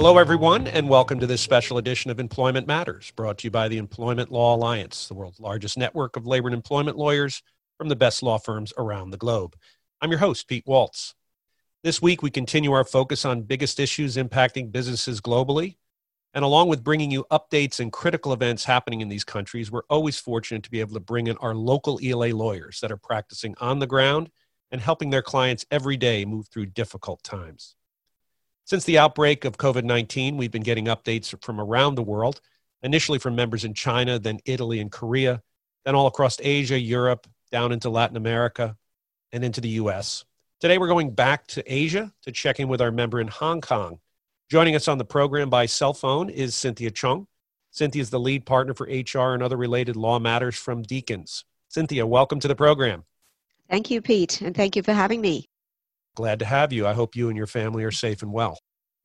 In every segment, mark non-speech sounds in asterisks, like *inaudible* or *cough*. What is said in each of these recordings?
Hello, everyone, and welcome to this special edition of Employment Matters, brought to you by the Employment Law Alliance, the world's largest network of labor and employment lawyers from the best law firms around the globe. I'm your host, Pete Waltz. This week, we continue our focus on biggest issues impacting businesses globally. And along with bringing you updates and critical events happening in these countries, we're always fortunate to be able to bring in our local ELA lawyers that are practicing on the ground and helping their clients every day move through difficult times. Since the outbreak of COVID 19, we've been getting updates from around the world, initially from members in China, then Italy and Korea, then all across Asia, Europe, down into Latin America, and into the US. Today, we're going back to Asia to check in with our member in Hong Kong. Joining us on the program by cell phone is Cynthia Chung. Cynthia is the lead partner for HR and other related law matters from Deacons. Cynthia, welcome to the program. Thank you, Pete, and thank you for having me. Glad to have you. I hope you and your family are safe and well.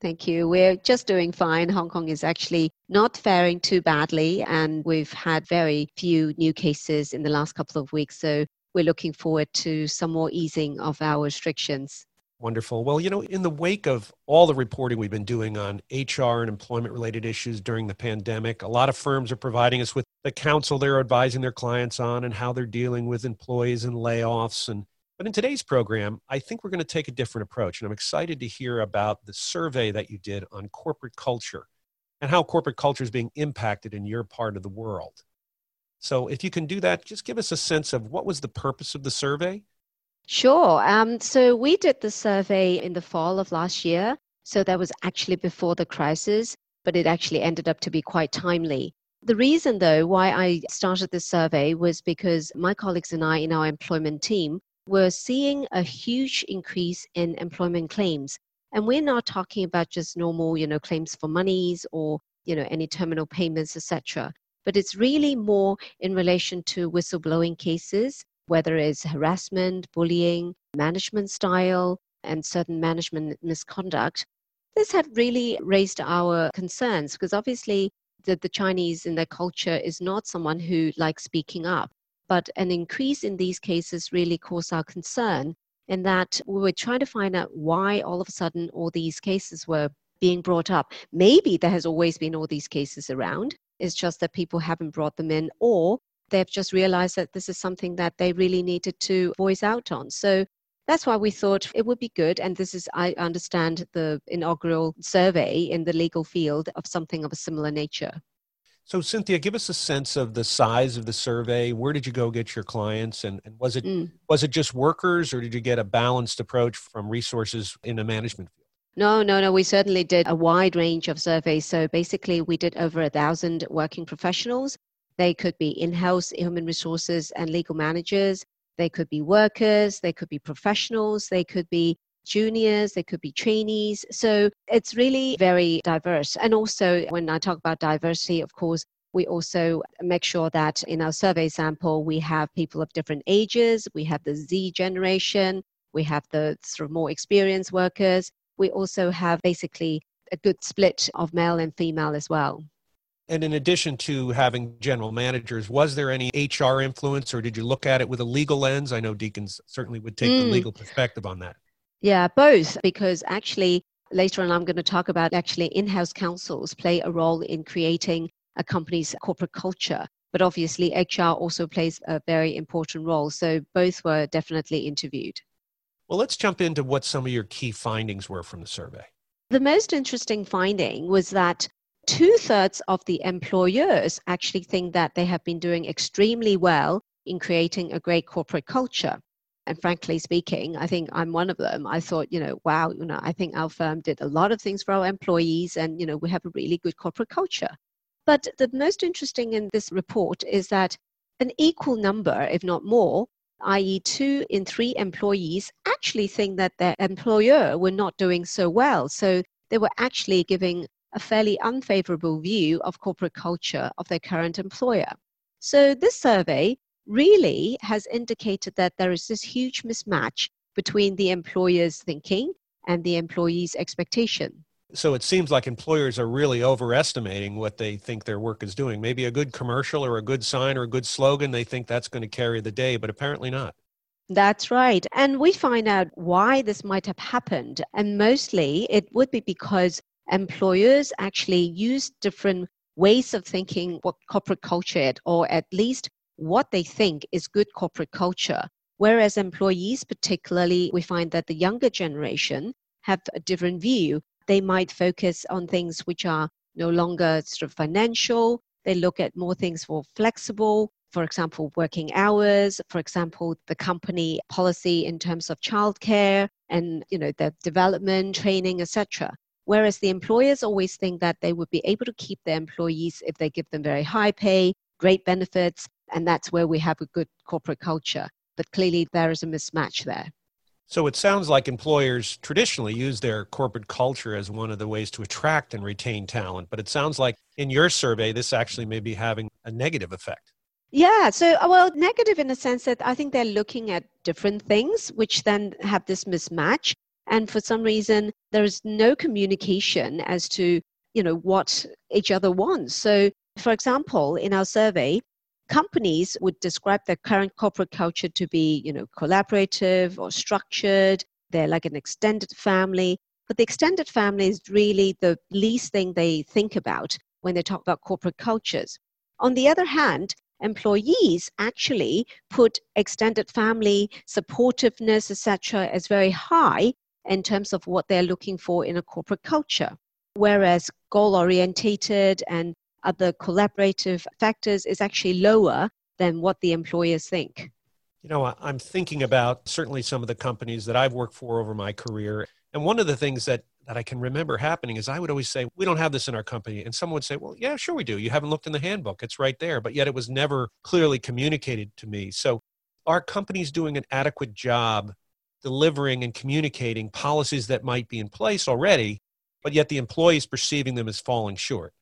Thank you. We're just doing fine. Hong Kong is actually not faring too badly, and we've had very few new cases in the last couple of weeks. So we're looking forward to some more easing of our restrictions. Wonderful. Well, you know, in the wake of all the reporting we've been doing on HR and employment related issues during the pandemic, a lot of firms are providing us with the counsel they're advising their clients on and how they're dealing with employees and layoffs and but in today's program, I think we're going to take a different approach. And I'm excited to hear about the survey that you did on corporate culture and how corporate culture is being impacted in your part of the world. So, if you can do that, just give us a sense of what was the purpose of the survey? Sure. Um, so, we did the survey in the fall of last year. So, that was actually before the crisis, but it actually ended up to be quite timely. The reason, though, why I started this survey was because my colleagues and I in our employment team we're seeing a huge increase in employment claims. And we're not talking about just normal, you know, claims for monies or, you know, any terminal payments, etc. But it's really more in relation to whistleblowing cases, whether it's harassment, bullying, management style, and certain management misconduct. This had really raised our concerns because obviously the, the Chinese in their culture is not someone who likes speaking up but an increase in these cases really caused our concern in that we were trying to find out why all of a sudden all these cases were being brought up. Maybe there has always been all these cases around. It's just that people haven't brought them in, or they've just realized that this is something that they really needed to voice out on. So that's why we thought it would be good. And this is, I understand, the inaugural survey in the legal field of something of a similar nature. So, Cynthia, give us a sense of the size of the survey. Where did you go get your clients, and, and was it mm. was it just workers, or did you get a balanced approach from resources in the management field? No, no, no. We certainly did a wide range of surveys. So basically, we did over a thousand working professionals. They could be in-house human resources and legal managers. They could be workers. They could be professionals. They could be juniors, they could be trainees. So it's really very diverse. And also, when I talk about diversity, of course, we also make sure that in our survey sample, we have people of different ages, we have the Z generation, we have the sort of more experienced workers. We also have basically a good split of male and female as well. And in addition to having general managers, was there any HR influence or did you look at it with a legal lens? I know deacons certainly would take mm. the legal perspective on that. Yeah, both, because actually later on I'm going to talk about actually in-house counsels play a role in creating a company's corporate culture. But obviously HR also plays a very important role. So both were definitely interviewed. Well, let's jump into what some of your key findings were from the survey. The most interesting finding was that two thirds of the employers actually think that they have been doing extremely well in creating a great corporate culture. And frankly speaking, I think I'm one of them. I thought, you know, wow, you know, I think our firm did a lot of things for our employees and, you know, we have a really good corporate culture. But the most interesting in this report is that an equal number, if not more, i.e., two in three employees actually think that their employer were not doing so well. So they were actually giving a fairly unfavorable view of corporate culture of their current employer. So this survey really has indicated that there is this huge mismatch between the employer's thinking and the employee's expectation. So it seems like employers are really overestimating what they think their work is doing. Maybe a good commercial or a good sign or a good slogan, they think that's going to carry the day, but apparently not. That's right. And we find out why this might have happened. And mostly it would be because employers actually use different ways of thinking what corporate culture is, or at least what they think is good corporate culture. Whereas employees, particularly, we find that the younger generation have a different view. They might focus on things which are no longer sort of financial. They look at more things for flexible, for example, working hours, for example, the company policy in terms of childcare and you know the development, training, etc. Whereas the employers always think that they would be able to keep their employees if they give them very high pay, great benefits, and that's where we have a good corporate culture. But clearly, there is a mismatch there. So it sounds like employers traditionally use their corporate culture as one of the ways to attract and retain talent. But it sounds like in your survey, this actually may be having a negative effect. Yeah, so uh, well, negative in the sense that I think they're looking at different things, which then have this mismatch. And for some reason, there is no communication as to you know what each other wants. So, for example, in our survey, companies would describe their current corporate culture to be you know collaborative or structured. They're like an extended family. But the extended family is really the least thing they think about when they talk about corporate cultures. On the other hand, employees actually put extended family supportiveness etc as very high in terms of what they're looking for in a corporate culture whereas goal orientated and other collaborative factors is actually lower than what the employers think you know i'm thinking about certainly some of the companies that i've worked for over my career and one of the things that that I can remember happening is I would always say, We don't have this in our company. And someone would say, Well, yeah, sure we do. You haven't looked in the handbook. It's right there. But yet it was never clearly communicated to me. So are companies doing an adequate job delivering and communicating policies that might be in place already, but yet the employees perceiving them as falling short?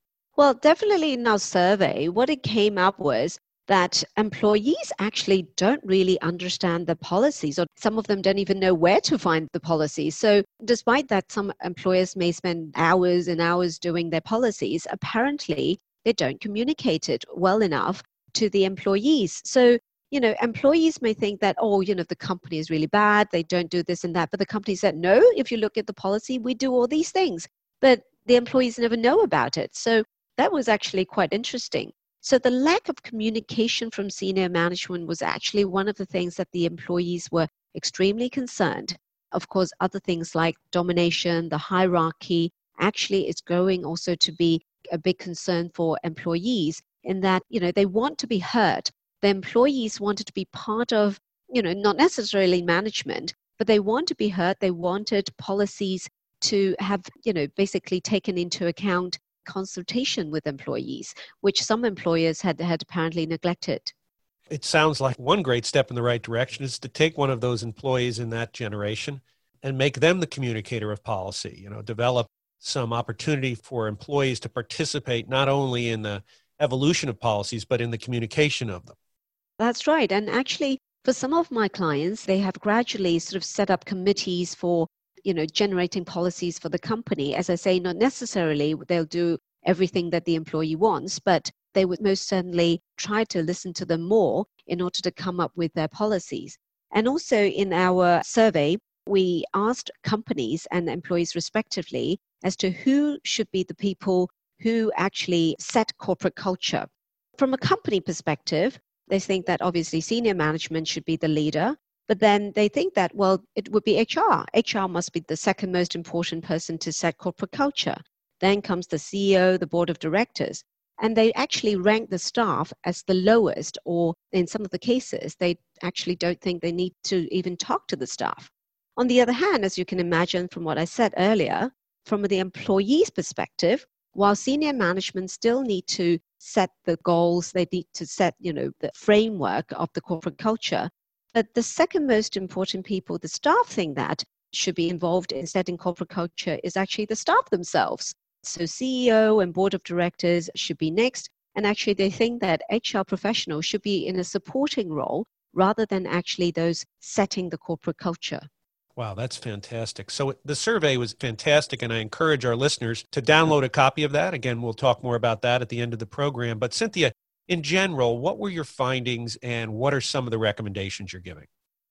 Well, definitely in our survey, what it came up was that employees actually don't really understand the policies, or some of them don't even know where to find the policies. So, despite that, some employers may spend hours and hours doing their policies, apparently they don't communicate it well enough to the employees. So, you know, employees may think that, oh, you know, the company is really bad, they don't do this and that. But the company said, no, if you look at the policy, we do all these things. But the employees never know about it. So that was actually quite interesting. So the lack of communication from senior management was actually one of the things that the employees were extremely concerned. Of course, other things like domination, the hierarchy, actually is growing also to be a big concern for employees in that, you know, they want to be heard. The employees wanted to be part of, you know, not necessarily management, but they want to be heard. They wanted policies to have, you know, basically taken into account consultation with employees, which some employers had, had apparently neglected. It sounds like one great step in the right direction is to take one of those employees in that generation and make them the communicator of policy, you know, develop some opportunity for employees to participate not only in the evolution of policies, but in the communication of them. That's right. And actually, for some of my clients, they have gradually sort of set up committees for you know generating policies for the company. As i say not necessarily they'll do everything that the employee wants but they would most certainly try to listen to them more in order to come up with their policies. And also in our survey we asked companies and employees respectively as to who should be the people who actually set corporate culture. From a company perspective they think that obviously senior management should be the leader but then they think that, well, it would be HR. HR must be the second most important person to set corporate culture. Then comes the CEO, the board of directors. And they actually rank the staff as the lowest, or in some of the cases, they actually don't think they need to even talk to the staff. On the other hand, as you can imagine from what I said earlier, from the employee's perspective, while senior management still need to set the goals, they need to set, you know, the framework of the corporate culture, but the second most important people, the staff think that should be involved instead in setting corporate culture is actually the staff themselves. So CEO and board of directors should be next. And actually, they think that HR professionals should be in a supporting role rather than actually those setting the corporate culture. Wow, that's fantastic. So the survey was fantastic, and I encourage our listeners to download a copy of that. Again, we'll talk more about that at the end of the program. But Cynthia, in general, what were your findings and what are some of the recommendations you're giving?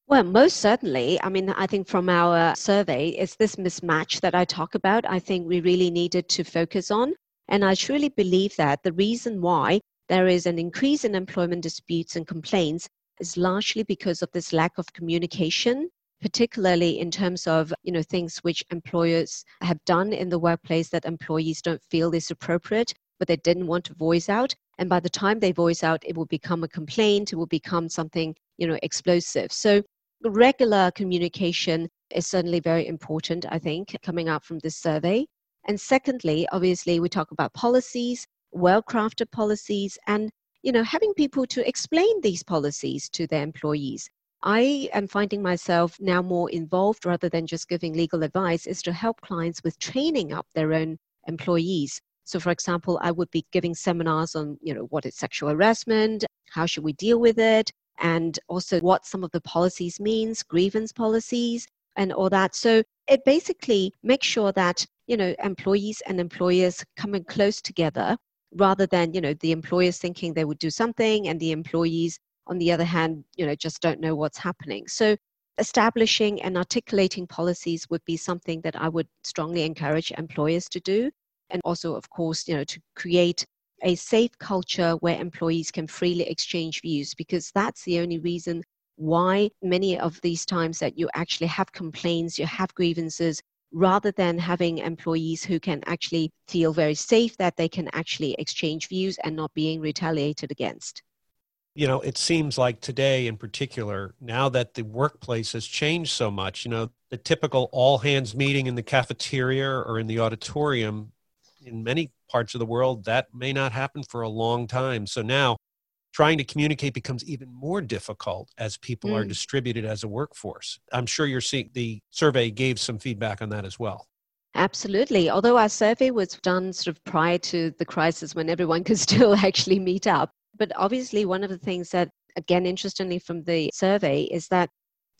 Well, most certainly. I mean, I think from our survey, it's this mismatch that I talk about. I think we really needed to focus on. And I truly believe that the reason why there is an increase in employment disputes and complaints is largely because of this lack of communication particularly in terms of you know things which employers have done in the workplace that employees don't feel is appropriate but they didn't want to voice out and by the time they voice out it will become a complaint it will become something you know explosive. So regular communication is certainly very important i think coming out from this survey. And secondly obviously we talk about policies well crafted policies and you know having people to explain these policies to their employees. I am finding myself now more involved rather than just giving legal advice, is to help clients with training up their own employees. So, for example, I would be giving seminars on, you know, what is sexual harassment, how should we deal with it, and also what some of the policies means, grievance policies, and all that. So it basically makes sure that you know employees and employers coming close together rather than you know the employers thinking they would do something and the employees on the other hand, you know, just don't know what's happening. So establishing and articulating policies would be something that I would strongly encourage employers to do. And also, of course, you know, to create a safe culture where employees can freely exchange views, because that's the only reason why many of these times that you actually have complaints, you have grievances, rather than having employees who can actually feel very safe that they can actually exchange views and not being retaliated against. You know, it seems like today in particular, now that the workplace has changed so much, you know, the typical all hands meeting in the cafeteria or in the auditorium in many parts of the world, that may not happen for a long time. So now trying to communicate becomes even more difficult as people mm. are distributed as a workforce. I'm sure you're seeing the survey gave some feedback on that as well. Absolutely. Although our survey was done sort of prior to the crisis when everyone *laughs* could still actually meet up, but obviously, one of the things that, again, interestingly from the survey, is that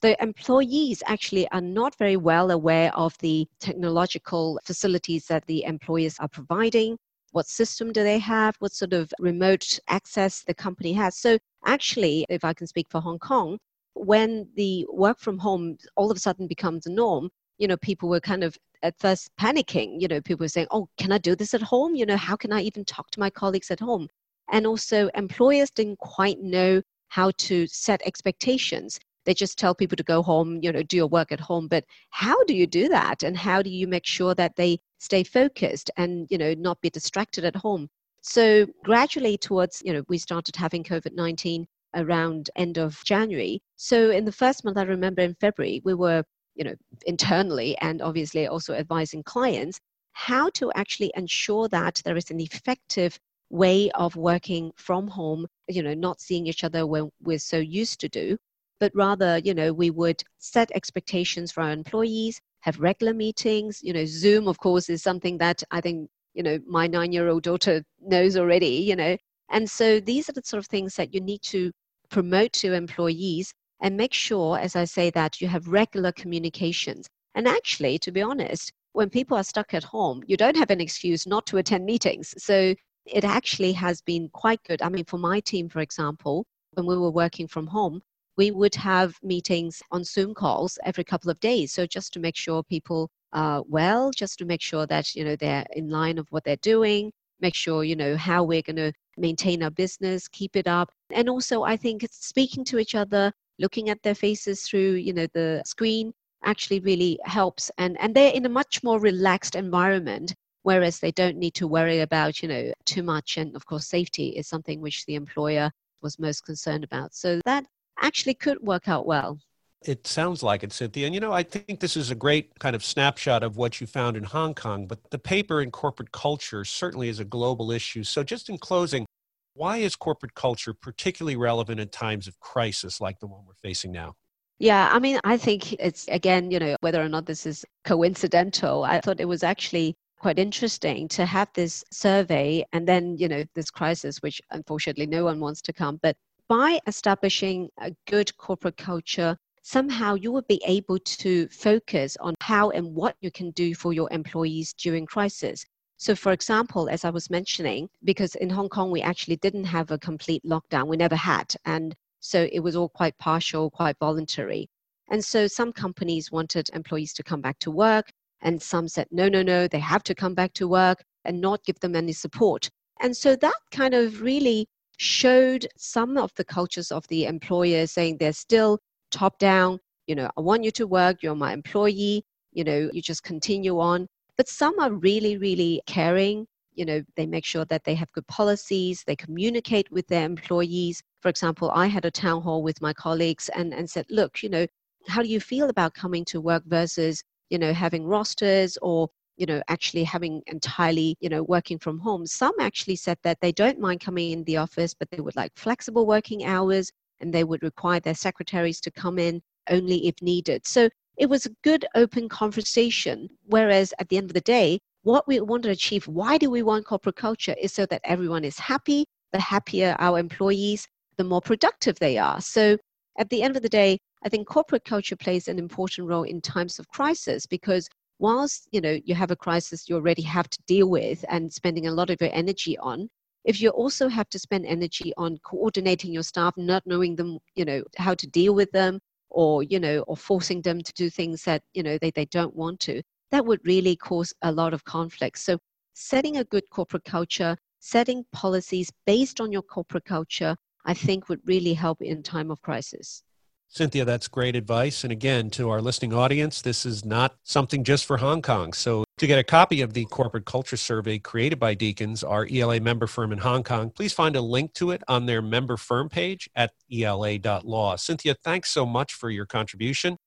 the employees actually are not very well aware of the technological facilities that the employers are providing. What system do they have? What sort of remote access the company has? So, actually, if I can speak for Hong Kong, when the work from home all of a sudden becomes the norm, you know, people were kind of at first panicking. You know, people were saying, oh, can I do this at home? You know, how can I even talk to my colleagues at home? And also, employers didn't quite know how to set expectations. They just tell people to go home, you know, do your work at home. But how do you do that? And how do you make sure that they stay focused and, you know, not be distracted at home? So gradually towards, you know, we started having COVID-19 around end of January. So in the first month, I remember in February, we were, you know, internally and obviously also advising clients how to actually ensure that there is an effective way of working from home, you know, not seeing each other when we're so used to do, but rather, you know, we would set expectations for our employees, have regular meetings. You know, Zoom, of course, is something that I think, you know, my nine year old daughter knows already, you know. And so these are the sort of things that you need to promote to employees and make sure, as I say, that you have regular communications. And actually, to be honest, when people are stuck at home, you don't have an excuse not to attend meetings. So it actually has been quite good. I mean, for my team, for example, when we were working from home, we would have meetings on Zoom calls every couple of days. So just to make sure people are well, just to make sure that, you know, they're in line of what they're doing, make sure, you know, how we're going to maintain our business, keep it up. And also, I think speaking to each other, looking at their faces through, you know, the screen actually really helps. And, and they're in a much more relaxed environment whereas they don't need to worry about, you know, too much. And of course, safety is something which the employer was most concerned about. So that actually could work out well. It sounds like it, Cynthia. And you know, I think this is a great kind of snapshot of what you found in Hong Kong, but the paper in corporate culture certainly is a global issue. So, just in closing, why is corporate culture particularly relevant in times of crisis like the one we're facing now? Yeah, I mean, I think it's again, you know, whether or not this is coincidental, I thought it was actually quite interesting to have this survey and then, you know, this crisis, which unfortunately no one wants to come. But by establishing a good corporate culture, somehow you will be able to focus on how and what you can do for your employees during crisis. So, for example, as I was mentioning, because in Hong Kong we actually didn't have a complete lockdown, we never had. And so it was all quite partial, quite voluntary. And so some companies wanted employees to come back to work, and some said, no, no, no, they have to come back to work and not give them any support. And so that kind of really showed some of the cultures of the employers saying they're still top down, you know, I want you to work, you're my employee, you know, you just continue on. But some are really, really caring. You know, they make sure that they have good policies, they communicate with their employees. For example, I had a town hall with my colleagues and, and said, look, you know, how do you feel about coming to work versus, you know, having rosters or you know actually having entirely you know working from home. Some actually said that they don't mind coming in the office but they would like flexible working hours and they would require their secretaries to come in only if needed. So it was a good open conversation. Whereas at the end of the day what we want to achieve why do we want corporate culture is so that everyone is happy. The happier our employees the more productive they are. So at the end of the day i think corporate culture plays an important role in times of crisis because whilst you know you have a crisis you already have to deal with and spending a lot of your energy on if you also have to spend energy on coordinating your staff not knowing them you know how to deal with them or you know or forcing them to do things that you know they, they don't want to that would really cause a lot of conflict. So setting a good corporate culture setting policies based on your corporate culture i think would really help in time of crisis Cynthia, that's great advice. And again, to our listening audience, this is not something just for Hong Kong. So, to get a copy of the corporate culture survey created by Deacons, our ELA member firm in Hong Kong, please find a link to it on their member firm page at ela.law. Cynthia, thanks so much for your contribution.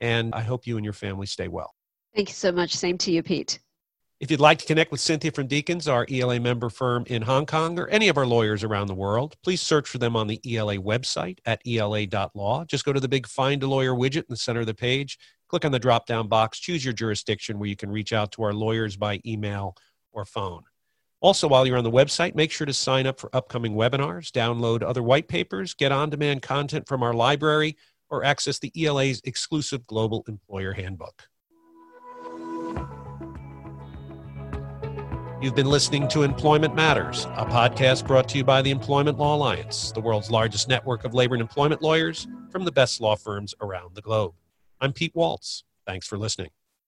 And I hope you and your family stay well. Thank you so much. Same to you, Pete. If you'd like to connect with Cynthia from Deacons, our ELA member firm in Hong Kong, or any of our lawyers around the world, please search for them on the ELA website at ela.law. Just go to the big Find a Lawyer widget in the center of the page, click on the drop down box, choose your jurisdiction where you can reach out to our lawyers by email or phone. Also, while you're on the website, make sure to sign up for upcoming webinars, download other white papers, get on demand content from our library, or access the ELA's exclusive Global Employer Handbook. You've been listening to Employment Matters, a podcast brought to you by the Employment Law Alliance, the world's largest network of labor and employment lawyers from the best law firms around the globe. I'm Pete Waltz. Thanks for listening.